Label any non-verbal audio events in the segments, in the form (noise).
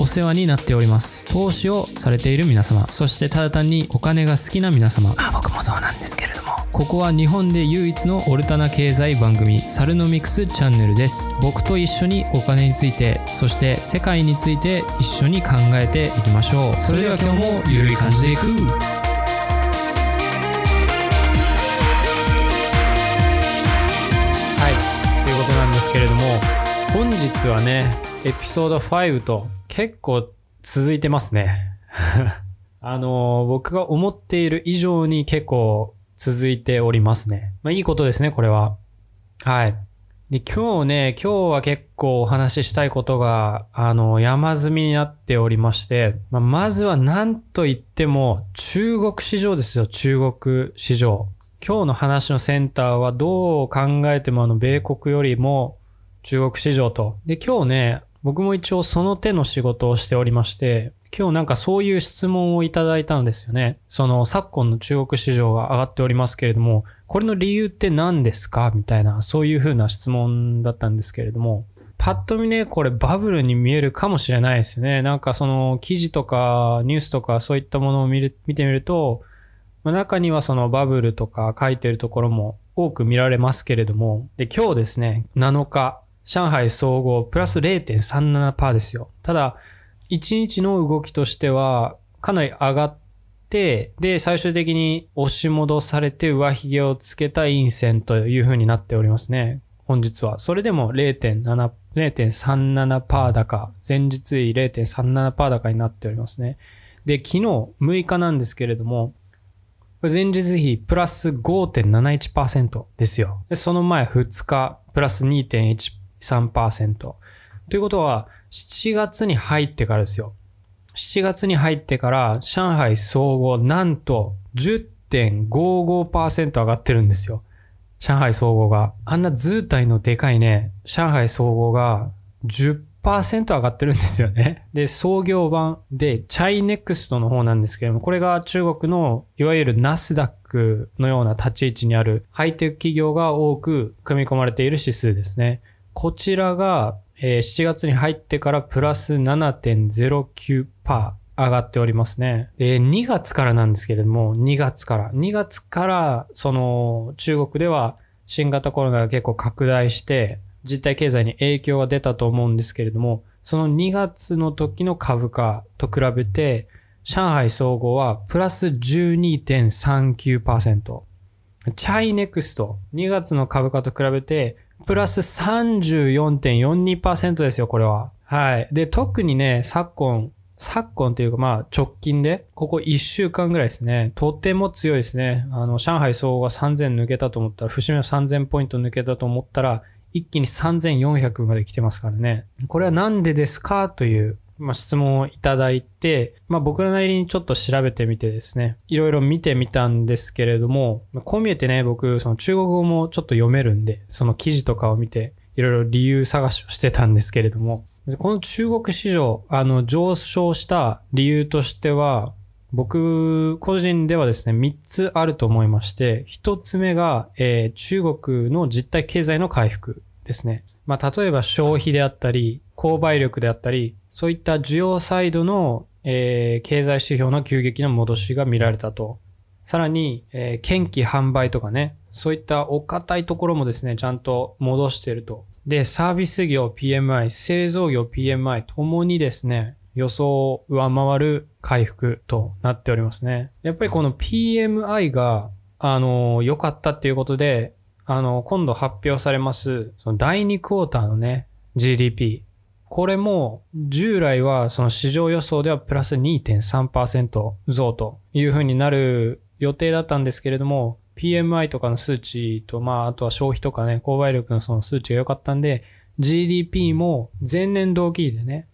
お世話になっております。投資をされている皆様。そしてただ単にお金が好きな皆様。あ僕もそうなんですけれども。ここは日本で唯一のオルタナ経済番組サルノミクスチャンネルです。僕と一緒にお金についてそして世界について一緒に考えていきましょう。それでは今日もゆるい感じでいくですけれども本日はねエピソード5と結構続いてますね (laughs) あの僕が思っている以上に結構続いておりますね。まあいいことですね、これは。はい。で、今日ね、今日は結構お話ししたいことが、あの、山積みになっておりまして、まあ、まずは何と言っても、中国市場ですよ、中国市場。今日の話のセンターはどう考えてもあの、米国よりも中国市場と。で、今日ね、僕も一応その手の仕事をしておりまして、今日なんかそういう質問をいただいたんですよね。その昨今の中国市場が上がっておりますけれども、これの理由って何ですか？みたいな、そういう風な質問だったんですけれども、パッと見ね、これバブルに見えるかもしれないですよね。なんかその記事とかニュースとかそういったものを見る、見てみると、ま、中にはそのバブルとか書いてるところも多く見られますけれども、で、今日ですね、7日、上海総合プラス0.37%ですよ。ただ、1日の動きとしては、かなり上がって、で、最終的に押し戻されて上髭をつけた陰線という風になっておりますね。本日は。それでも0.7、0.37%高、前日比0.37%高になっておりますね。で、昨日6日なんですけれども、前日比プラス5.71%ですよ。で、その前2日プラス3%。ということは、7月に入ってからですよ。7月に入ってから上海総合なんと10.55%上がってるんですよ。上海総合が。あんな図体のでかいね、上海総合が10%上がってるんですよね。で、創業版で、チャイネクストの方なんですけども、これが中国のいわゆるナスダックのような立ち位置にあるハイテク企業が多く組み込まれている指数ですね。こちらがえー、7月に入ってからプラス7.09%上がっておりますね。で、2月からなんですけれども、2月から。2月から、その、中国では新型コロナが結構拡大して、実体経済に影響が出たと思うんですけれども、その2月の時の株価と比べて、上海総合はプラス12.39%。チャイネクスト、2月の株価と比べてプラス34.42%ですよ、これは。はい。で、特にね、昨今、昨今というかまあ直近で、ここ1週間ぐらいですね。とても強いですね。あの、上海総合が3000抜けたと思ったら、節目の3000ポイント抜けたと思ったら、一気に3400まで来てますからね。これはなんでですか？というまあ、質問をいただいて、まあ、僕らなりにちょっと調べてみてですね、いろいろ見てみたんですけれども、こう見えてね、僕、その中国語もちょっと読めるんで、その記事とかを見て、いろいろ理由探しをしてたんですけれども、この中国市場、あの、上昇した理由としては、僕、個人ではですね、3つあると思いまして、1つ目が、えー、中国の実体経済の回復ですね。まあ、例えば消費であったり、購買力であったり、そういった需要サイドの、えー、経済指標の急激な戻しが見られたと。さらに、えー、検気販売とかね、そういったお堅いところもですね、ちゃんと戻してると。で、サービス業 PMI、製造業 PMI ともにですね、予想を上回る回復となっておりますね。やっぱりこの PMI が、あの、良かったっていうことで、あの、今度発表されます、その第2クォーターのね、GDP。これも従来はその市場予想ではプラス2.3%増というふうになる予定だったんですけれども、PMI とかの数値と、まあ、あとは消費とかね、購買力のその数値が良かったんで、GDP も前年同期でね、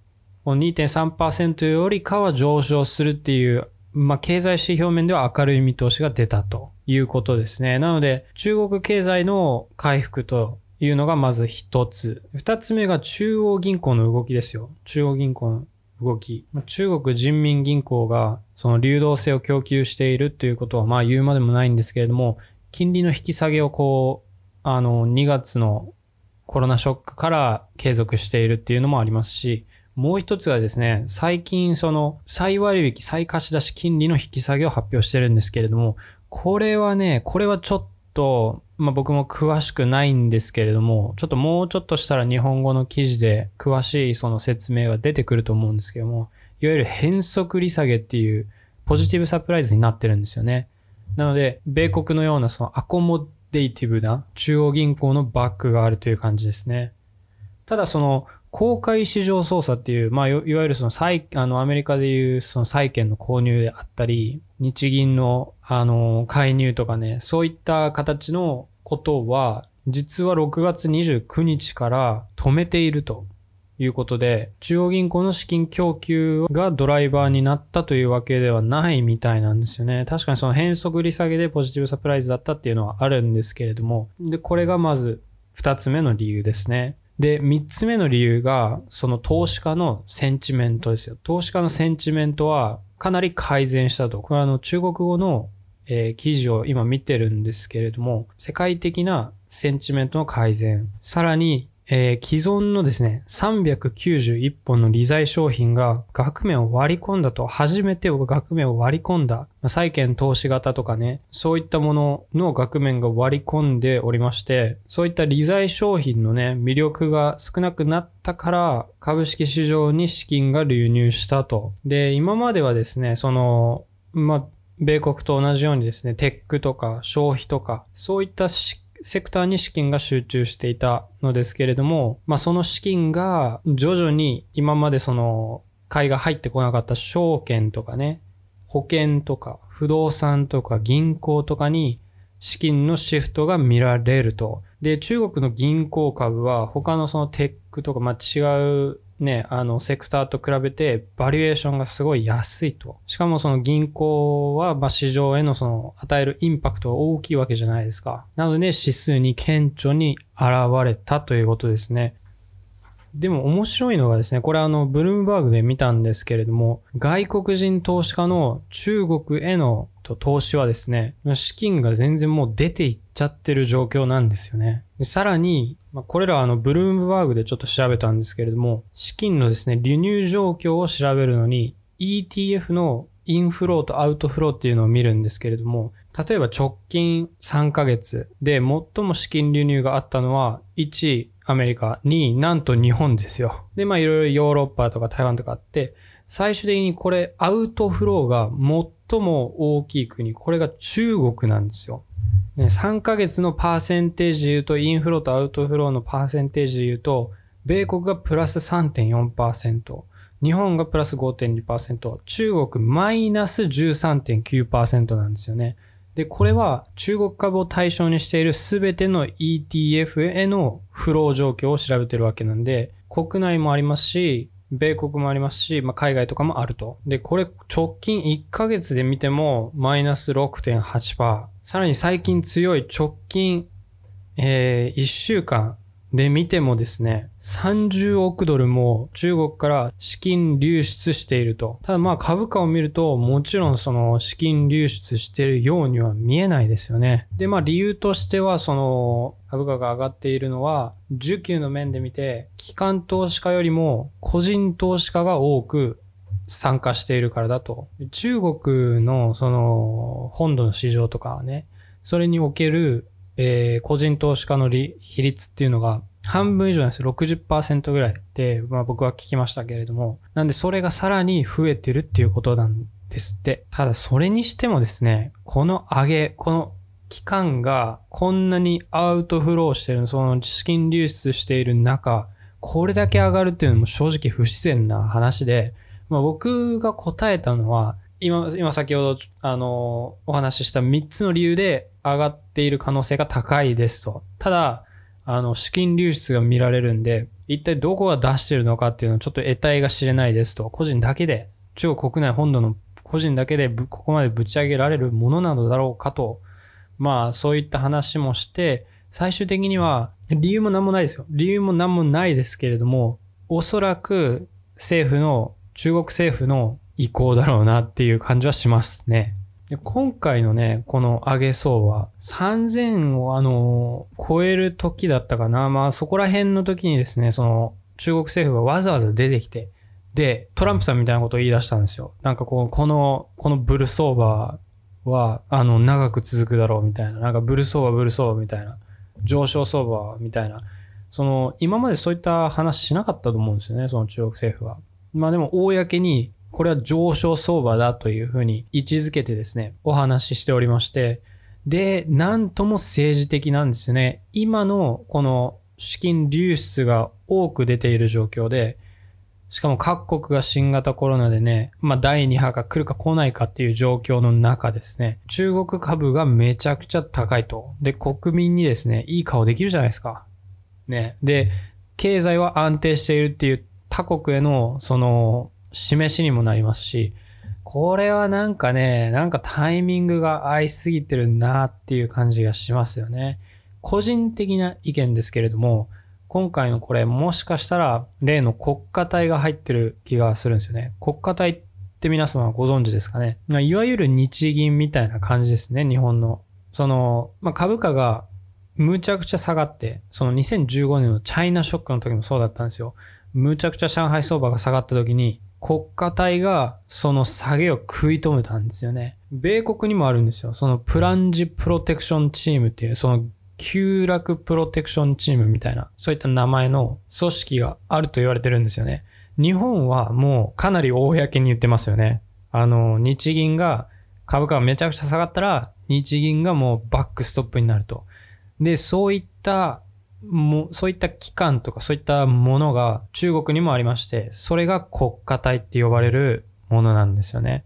2.3%よりかは上昇するっていう、まあ、経済指標面では明るい見通しが出たということですね。なので、中国経済の回復というのがまず一つ。二つ目が中央銀行の動きですよ。中央銀行の動き。中国人民銀行がその流動性を供給しているということはまあ言うまでもないんですけれども、金利の引き下げをこう、あの、2月のコロナショックから継続しているっていうのもありますし、もう一つはですね、最近その再割引、再貸し出し金利の引き下げを発表してるんですけれども、これはね、これはちょっと、まあ、僕も詳しくないんですけれども、ちょっともうちょっとしたら日本語の記事で詳しいその説明が出てくると思うんですけども、いわゆる変則利下げっていうポジティブサプライズになってるんですよね。なので、米国のようなそのアコモデイティブな中央銀行のバックがあるという感じですね。ただその公開市場操作っていう、まあ、いわゆるその債、あの、アメリカでいうその債券の購入であったり、日銀の、あの、介入とかね、そういった形のことは、実は6月29日から止めているということで、中央銀行の資金供給がドライバーになったというわけではないみたいなんですよね。確かにその変則利下げでポジティブサプライズだったっていうのはあるんですけれども、で、これがまず2つ目の理由ですね。で、三つ目の理由が、その投資家のセンチメントですよ。投資家のセンチメントはかなり改善したと。これはあの中国語の、えー、記事を今見てるんですけれども、世界的なセンチメントの改善。さらに、えー、既存のですね、391本の利財商品が額面を割り込んだと、初めて額面を割り込んだ、債券投資型とかね、そういったものの額面が割り込んでおりまして、そういった利財商品のね、魅力が少なくなったから、株式市場に資金が流入したと。で、今まではですね、その、まあ、米国と同じようにですね、テックとか消費とか、そういった資金セクターに資金が集中していたのですけれども、まあその資金が徐々に今までその買いが入ってこなかった証券とかね、保険とか不動産とか銀行とかに資金のシフトが見られると。で、中国の銀行株は他のそのテックとか、まあ、違うね、あの、セクターと比べて、バリエーションがすごい安いと。しかもその銀行は、ま、市場へのその、与えるインパクトが大きいわけじゃないですか。なので、指数に顕著に現れたということですね。でも面白いのがですね、これあの、ブルームバーグで見たんですけれども、外国人投資家の中国へのと投資はですね、資金が全然もう出ていっちゃってる状況なんですよね。でさらに、まあ、これらはあの、ブルームバーグでちょっと調べたんですけれども、資金のですね、流入状況を調べるのに、ETF のインフローとアウトフローっていうのを見るんですけれども、例えば直近3ヶ月で最も資金流入があったのは、1、アメリカ、2、なんと日本ですよ。で、まあいろいろヨーロッパとか台湾とかあって、最終的にこれアウトフローが最も大きい国、これが中国なんですよ。ね、3ヶ月のパーセンテージで言うと、インフローとアウトフローのパーセンテージで言うと、米国がプラス3.4%、日本がプラス5.2%、中国マイナス13.9%なんですよね。で、これは中国株を対象にしているすべての ETF へのフロー状況を調べてるわけなんで、国内もありますし、米国もありますし、まあ、海外とかもあると。で、これ直近1ヶ月で見てもマイナス6.8%。さらに最近強い直近、えー、1週間で見てもですね、30億ドルも中国から資金流出していると。ただまあ株価を見ると、もちろんその資金流出しているようには見えないですよね。でまあ理由としては、その株価が上がっているのは、需給の面で見て、機関投資家よりも個人投資家が多く参加しているからだと。中国のその本土の市場とかはね、それにおけるえー、個人投資家の比率っていうのが半分以上なんですよ。60%ぐらいって、まあ僕は聞きましたけれども。なんでそれがさらに増えてるっていうことなんですって。ただそれにしてもですね、この上げ、この期間がこんなにアウトフローしてる、その資金流出している中、これだけ上がるっていうのも正直不自然な話で、まあ僕が答えたのは、今、今先ほど、あの、お話しした3つの理由で上がっている可能性が高いですと。ただ、あの、資金流出が見られるんで、一体どこが出してるのかっていうのはちょっと得体が知れないですと。個人だけで、中国国内本土の個人だけでここまでぶち上げられるものなのだろうかと。まあ、そういった話もして、最終的には、理由も何もないですよ。理由も何もないですけれども、おそらく政府の、中国政府の意向だろうなっていう感じはしますね。で今回のね、この上げ相場、3000をあの、超える時だったかな。まあそこら辺の時にですね、その、中国政府がわざわざ出てきて、で、トランプさんみたいなことを言い出したんですよ。なんかこう、この、このブル相場は、あの、長く続くだろうみたいな。なんかブル相場、ブル相場みたいな。上昇相場みたいな。その、今までそういった話しなかったと思うんですよね、その中国政府は。まあでも、公にこれは上昇相場だというふうに位置づけてですね、お話ししておりまして、で、なんとも政治的なんですよね。今のこの資金流出が多く出ている状況で、しかも各国が新型コロナでね、まあ第2波が来るか来ないかっていう状況の中ですね、中国株がめちゃくちゃ高いと。で、国民にですね、いい顔できるじゃないですか。ね。で、経済は安定しているっていう他国への、その、示しにもなりますし、これはなんかね、なんかタイミングが合いすぎてるなっていう感じがしますよね。個人的な意見ですけれども、今回のこれもしかしたら例の国家体が入ってる気がするんですよね。国家体って皆様ご存知ですかね。いわゆる日銀みたいな感じですね、日本の。その、まあ、株価がむちゃくちゃ下がって、その2015年のチャイナショックの時もそうだったんですよ。むちゃくちゃ上海相場が下がった時に、国家隊がその下げを食い止めたんですよね。米国にもあるんですよ。そのプランジプロテクションチームっていう、その急落プロテクションチームみたいな、そういった名前の組織があると言われてるんですよね。日本はもうかなり公に言ってますよね。あの、日銀が株価がめちゃくちゃ下がったら、日銀がもうバックストップになると。で、そういったもそういった機関とかそういったものが中国にもありまして、それが国家体って呼ばれるものなんですよね。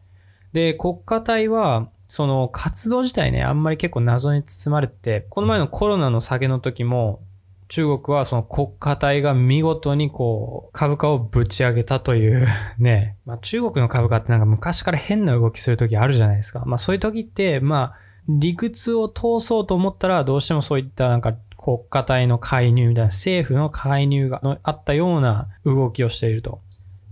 で、国家体は、その活動自体ね、あんまり結構謎に包まれて、この前のコロナの下げの時も、中国はその国家体が見事にこう株価をぶち上げたという (laughs) ね、まあ中国の株価ってなんか昔から変な動きする時あるじゃないですか。まあそういう時って、まあ理屈を通そうと思ったらどうしてもそういったなんか国家体の介入みたいな政府の介入があったような動きをしていると。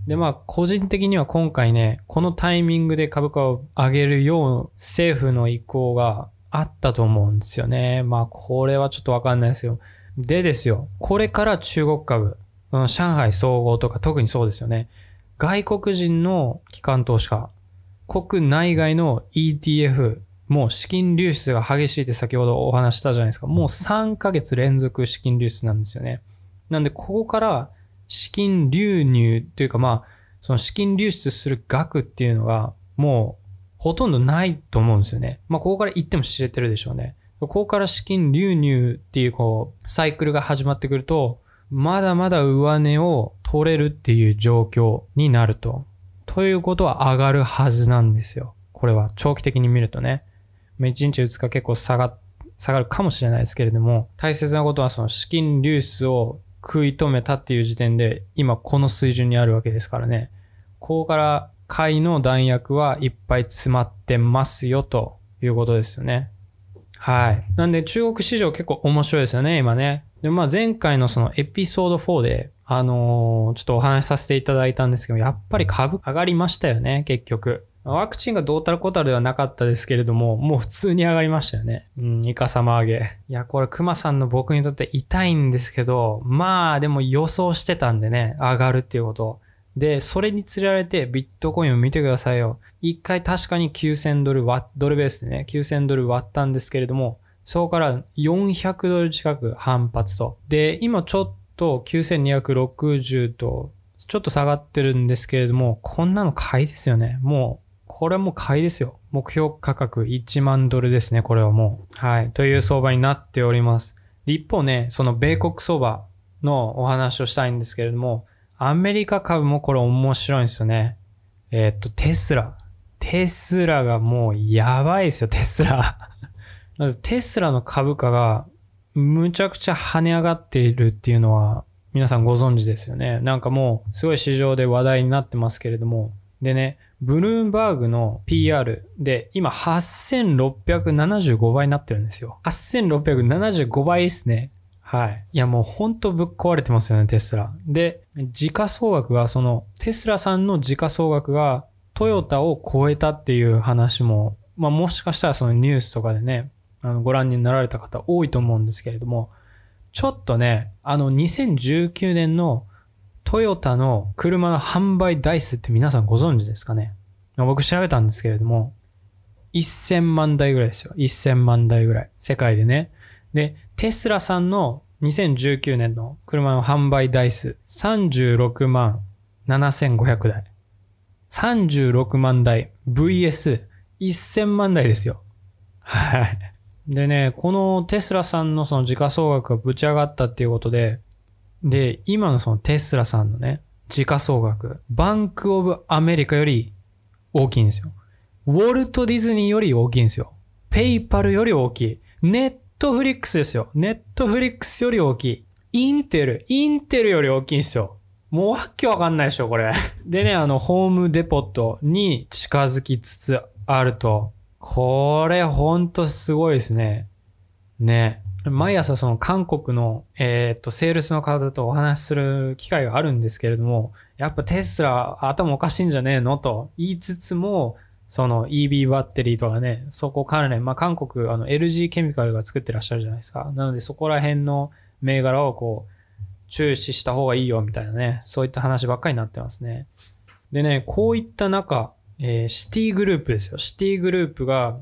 で、まあ、個人的には今回ね、このタイミングで株価を上げるよう政府の意向があったと思うんですよね。まあ、これはちょっとわかんないですよ。でですよ、これから中国株、上海総合とか特にそうですよね。外国人の機関投資家、国内外の ETF、もう資金流出が激しいって先ほどお話したじゃないですか。もう3ヶ月連続資金流出なんですよね。なんで、ここから資金流入というかまあ、その資金流出する額っていうのがもうほとんどないと思うんですよね。まあ、ここから言っても知れてるでしょうね。ここから資金流入っていうこう、サイクルが始まってくると、まだまだ上値を取れるっていう状況になると。ということは上がるはずなんですよ。これは長期的に見るとね。1日2日結構下が、下がるかもしれないですけれども、大切なことはその資金流出を食い止めたっていう時点で、今この水準にあるわけですからね。ここから買いの弾薬はいっぱい詰まってますよということですよね。はい。なんで中国市場結構面白いですよね、今ね。で、まあ前回のそのエピソード4で、あのー、ちょっとお話しさせていただいたんですけど、やっぱり株上がりましたよね、結局。ワクチンがどうたらこうたらではなかったですけれども、もう普通に上がりましたよね。うん、イカサマ上げ。いや、これ熊さんの僕にとって痛いんですけど、まあでも予想してたんでね、上がるっていうこと。で、それに釣られてビットコインを見てくださいよ。一回確かに9000ドル割、ドルベースでね、9000ドル割ったんですけれども、そこから400ドル近く反発と。で、今ちょっと9260と、ちょっと下がってるんですけれども、こんなの買いですよね。もう、これも買いですよ。目標価格1万ドルですね、これはもう。はい。という相場になっております。で一方ね、その米国相場のお話をしたいんですけれども、アメリカ株もこれ面白いんですよね。えー、っと、テスラ。テスラがもうやばいですよ、テスラ。(laughs) テスラの株価がむちゃくちゃ跳ね上がっているっていうのは皆さんご存知ですよね。なんかもうすごい市場で話題になってますけれども。でね、ブルームバーグの PR で今8675倍になってるんですよ。8675倍ですね。はい。いやもうほんとぶっ壊れてますよね、テスラ。で、時価総額がそのテスラさんの時価総額がトヨタを超えたっていう話もまあもしかしたらそのニュースとかでね、あのご覧になられた方多いと思うんですけれども、ちょっとね、あの2019年のトヨタの車の販売台数って皆さんご存知ですかね？僕調べたんですけれども、1000万台ぐらいですよ。1000万台ぐらい。世界でね。で、テスラさんの2019年の車の販売台数36万7500台。36万台 VS1000 万台ですよ。はい。でね、このテスラさんのその時価総額がぶち上がったっていうことで、で、今のそのテスラさんのね、時価総額、バンクオブアメリカより大きいんですよ。ウォルト・ディズニーより大きいんですよ。ペイパルより大きい。ネットフリックスですよ。ネットフリックスより大きい。インテル、インテルより大きいんですよ。もうわけわかんないでしょ、これ。(laughs) でね、あの、ホームデポットに近づきつつあると。これほんとすごいですね。ね。毎朝その韓国の、えー、っと、セールスの方とお話しする機会があるんですけれども、やっぱテスラ頭おかしいんじゃねえのと言いつつも、その EV バッテリーとかね、そこ関連、まあ韓国、あの LG ケミカルが作ってらっしゃるじゃないですか。なのでそこら辺の銘柄をこう、注視した方がいいよみたいなね、そういった話ばっかりになってますね。でね、こういった中、えー、シティグループですよ。シティグループが、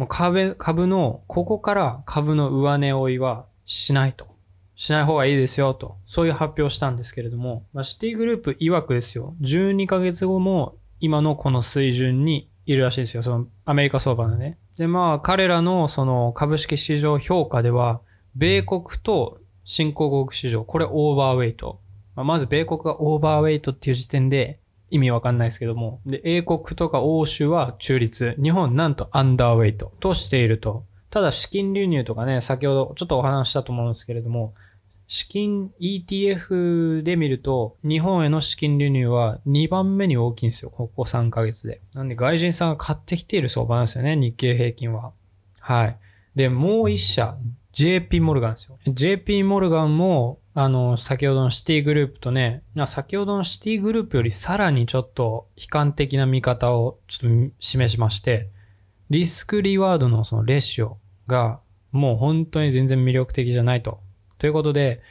もう株、株の、ここから株の上値追いはしないと。しない方がいいですよと。そういう発表をしたんですけれども、まあ、シティグループ曰くですよ。12ヶ月後も今のこの水準にいるらしいですよ。そのアメリカ相場のね。で、まあ彼らのその株式市場評価では、米国と新興国市場、これオーバーウェイト。まあ、まず米国がオーバーウェイトっていう時点で意味わかんないですけども。で、英国とか欧州は中立。日本なんとアンダーウェイトとしていると。ただ資金流入とかね、先ほどちょっとお話したと思うんですけれども、資金 ETF で見ると、日本への資金流入は2番目に大きいんですよ。ここ3ヶ月で。なんで外人さんが買ってきている相場なんですよね。日経平均は。はい。で、もう一社、JP モルガンですよ。JP モルガンも、あの、先ほどのシティグループとね、先ほどのシティグループよりさらにちょっと悲観的な見方をちょっと示しまして、リスクリワードのそのレシオがもう本当に全然魅力的じゃないと。ということで、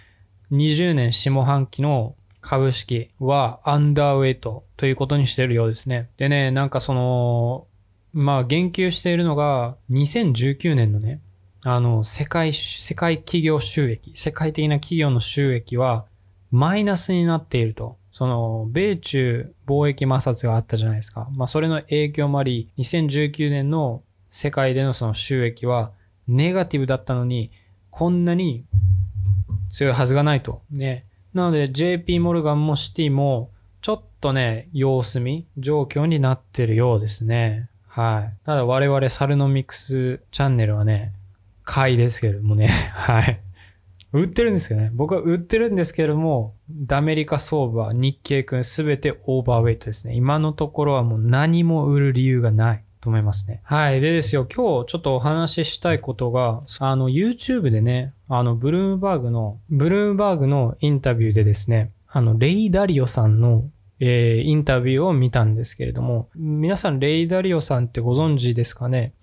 20年下半期の株式はアンダーウェイトということにしてるようですね。でね、なんかその、まあ言及しているのが、2019年のね、あの、世界、世界企業収益、世界的な企業の収益はマイナスになっていると。その、米中貿易摩擦があったじゃないですか。まあ、それの影響もあり、2019年の世界でのその収益はネガティブだったのに、こんなに強いはずがないと。ね。なので JP モルガンもシティもちょっとね、様子見状況になってるようですね。はい。ただ我々サルノミクスチャンネルはね、買いですけれどもね。(laughs) はい。売ってるんですよね。僕は売ってるんですけれども、アメリカ相場、日経君すべてオーバーウェイトですね。今のところはもう何も売る理由がないと思いますね。はい。でですよ、今日ちょっとお話ししたいことが、あの、YouTube でね、あの、ブルームバーグの、ブルームバーグのインタビューでですね、あの、レイ・ダリオさんのえー、インタビューを見たんですけれども、皆さん、レイ・ダリオさんってご存知ですかね？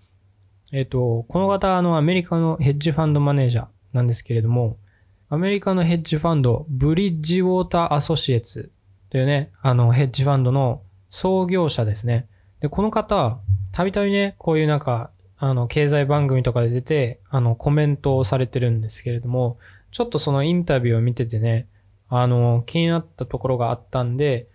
えっ、ー、と、この方、あの、アメリカのヘッジファンドマネージャーなんですけれども、アメリカのヘッジファンド、ブリッジウォーターアソシエツというね、あの、ヘッジファンドの創業者ですね。で、この方、たびたびね、こういうなんか、あの、経済番組とかで出て、あの、コメントをされてるんですけれども、ちょっとそのインタビューを見ててね、あの、気になったところがあったんで、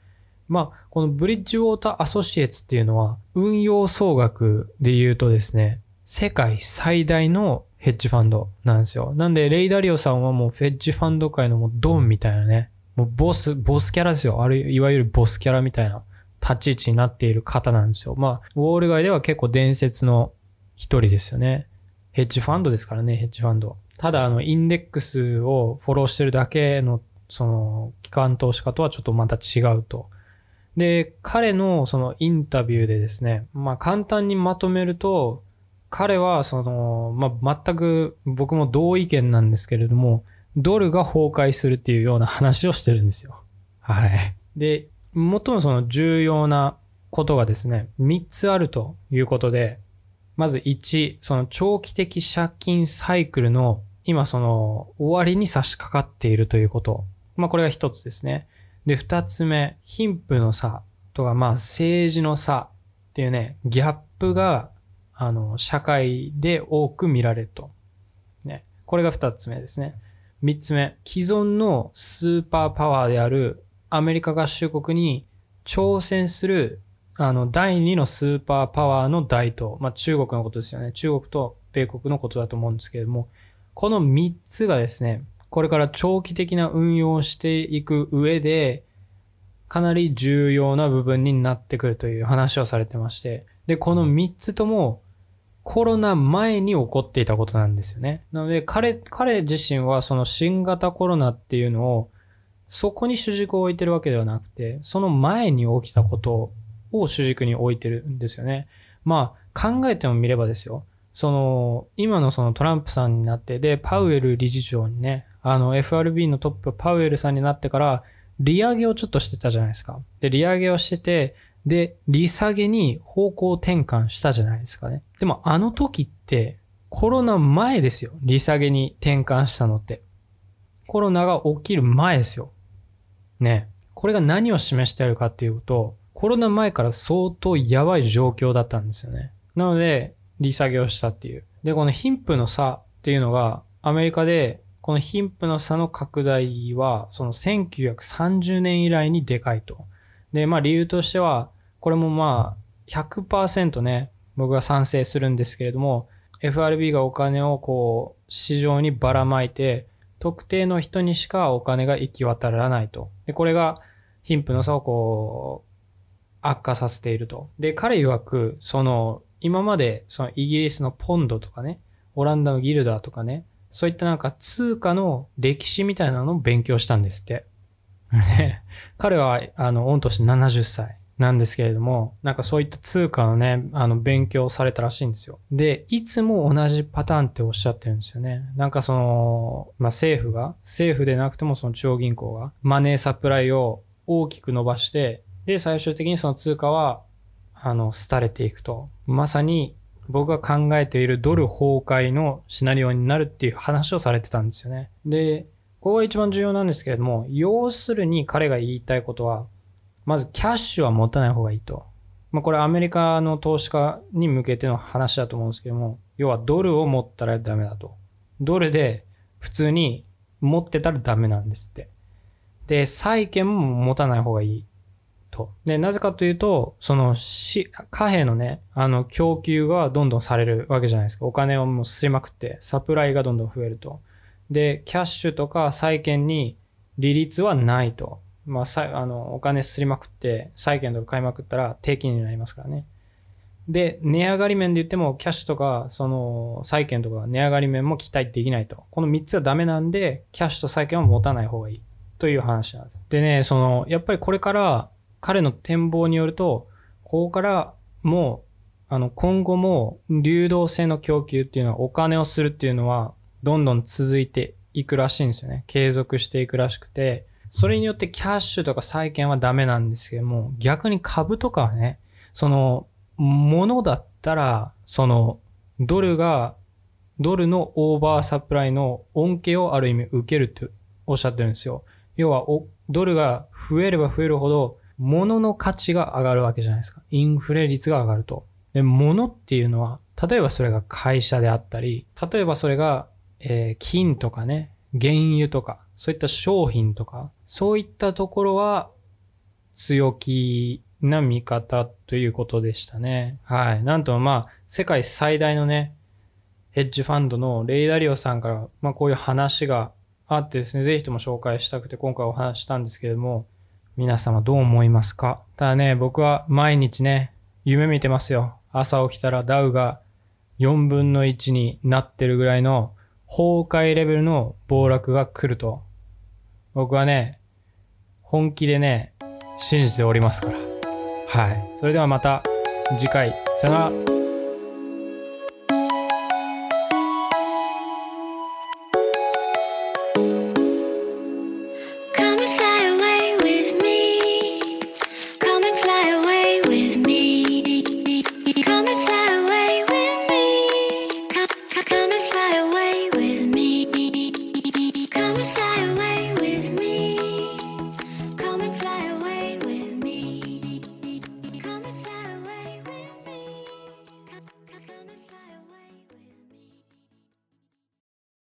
まあ、このブリッジウォーターアソシエツっていうのは、運用総額で言うとですね、世界最大のヘッジファンドなんですよ。なんで、レイダリオさんはもうヘッジファンド界のもうドンみたいなね、もうボス、ボスキャラですよ。あるいわゆるボスキャラみたいな立ち位置になっている方なんですよ。まあ、ウォール街では結構伝説の一人ですよね。ヘッジファンドですからね、ヘッジファンド。ただ、あの、インデックスをフォローしてるだけの、その、機関投資家とはちょっとまた違うと。で、彼のそのインタビューでですね、まあ簡単にまとめると、彼は、その、まあ、全く僕も同意見なんですけれども、ドルが崩壊するっていうような話をしてるんですよ。はい。で、最もその重要なことがですね、3つあるということで、まず1、その長期的借金サイクルの今その終わりに差し掛かっているということ。まあこれが一つですね。で、二つ目、貧富の差とか、まあ政治の差っていうね、ギャップが、あの、社会で多く見られると。ね。これが二つ目ですね。三つ目、既存のスーパーパワーであるアメリカ合衆国に挑戦する、あの、第二のスーパーパワーの大統まあ中国のことですよね。中国と米国のことだと思うんですけれども、この3つがですね、これから長期的な運用をしていく上で、かなり重要な部分になってくるという話をされてまして、で、この3つともコロナ前に起こっていたことなんですよね。なので、彼、彼自身はその新型コロナっていうのを、そこに主軸を置いてるわけではなくて、その前に起きたことを主軸に置いてるんですよね。まあ、考えてもみればですよ。その、今のそのトランプさんになって、で、パウエル理事長にね、あの、FRB のトップパウエルさんになってから、利上げをちょっとしてたじゃないですか。で、利上げをしてて、で、利下げに方向転換したじゃないですかね。でもあの時って、コロナ前ですよ。利下げに転換したのって。コロナが起きる前ですよ。ね。これが何を示しているかっていうと、コロナ前から相当やばい状況だったんですよね。なので、利下げをしたっていう。で、この貧富の差っていうのが、アメリカで、この貧富の差の拡大は、その1930年以来にでかいと。で、まあ理由としては、これもまあ100%ね、僕は賛成するんですけれども、FRB がお金をこう、市場にばらまいて、特定の人にしかお金が行き渡らないと。で、これが貧富の差をこう、悪化させていると。で、彼曰く、その、今までそのイギリスのポンドとかね、オランダのギルダーとかね、そういったなんか通貨の歴史みたいなのを勉強したんですって。彼は、あの、御年70歳なんですけれども、なんかそういった通貨のね、あの、勉強されたらしいんですよ。で、いつも同じパターンっておっしゃってるんですよね。なんかその、まあ、政府が、政府でなくてもその中央銀行が、マネーサプライを大きく伸ばして、で、最終的にその通貨はあの、廃れていくと。まさに僕が考えているドル崩壊のシナリオになるっていう話をされてたんですよね。で、ここが一番重要なんですけれども、要するに彼が言いたいことは、まずキャッシュは持たない方がいいと。まあこれアメリカの投資家に向けての話だと思うんですけども、要はドルを持ったらダメだと。ドルで普通に持ってたらダメなんですって。で、債券も持たない方がいい。と。で、なぜかというと、そのし、貨幣のね、あの、供給がどんどんされるわけじゃないですか。お金をもう吸いまくって、サプライがどんどん増えると。で、キャッシュとか債券に利率はないと。まあ、さあの、お金吸いまくって、債券とか買いまくったら低金利になりますからね。で、値上がり面で言っても、キャッシュとか、その、債券とか値上がり面も期待できないと。この3つはダメなんで、キャッシュと債券は持たない方がいい。という話なんです。でね、その、やっぱりこれから、彼の展望によると、ここからもう、あの、今後も流動性の供給っていうのはお金をするっていうのはどんどん続いていくらしいんですよね。継続していくらしくて、それによってキャッシュとか債券はダメなんですけども、逆に株とかはね、その、ものだったら、その、ドルが、ドルのオーバーサプライの恩恵をある意味受けるっておっしゃってるんですよ。要は、ドルが増えれば増えるほど、物の価値が上がるわけじゃないですか。インフレ率が上がると。で、物っていうのは、例えばそれが会社であったり、例えばそれが、えー、金とかね、原油とか、そういった商品とか、そういったところは強気な見方ということでしたね。はい。なんとまあ、世界最大のね、ヘッジファンドのレイダリオさんから、まあこういう話があってですね、ぜひとも紹介したくて今回お話したんですけれども、皆様どう思いますか？ただね、僕は毎日ね、夢見てますよ。朝起きたらダウが4分の1になってるぐらいの崩壊レベルの暴落が来ると。僕はね、本気でね、信じておりますから。はい。それではまた次回。さよなら。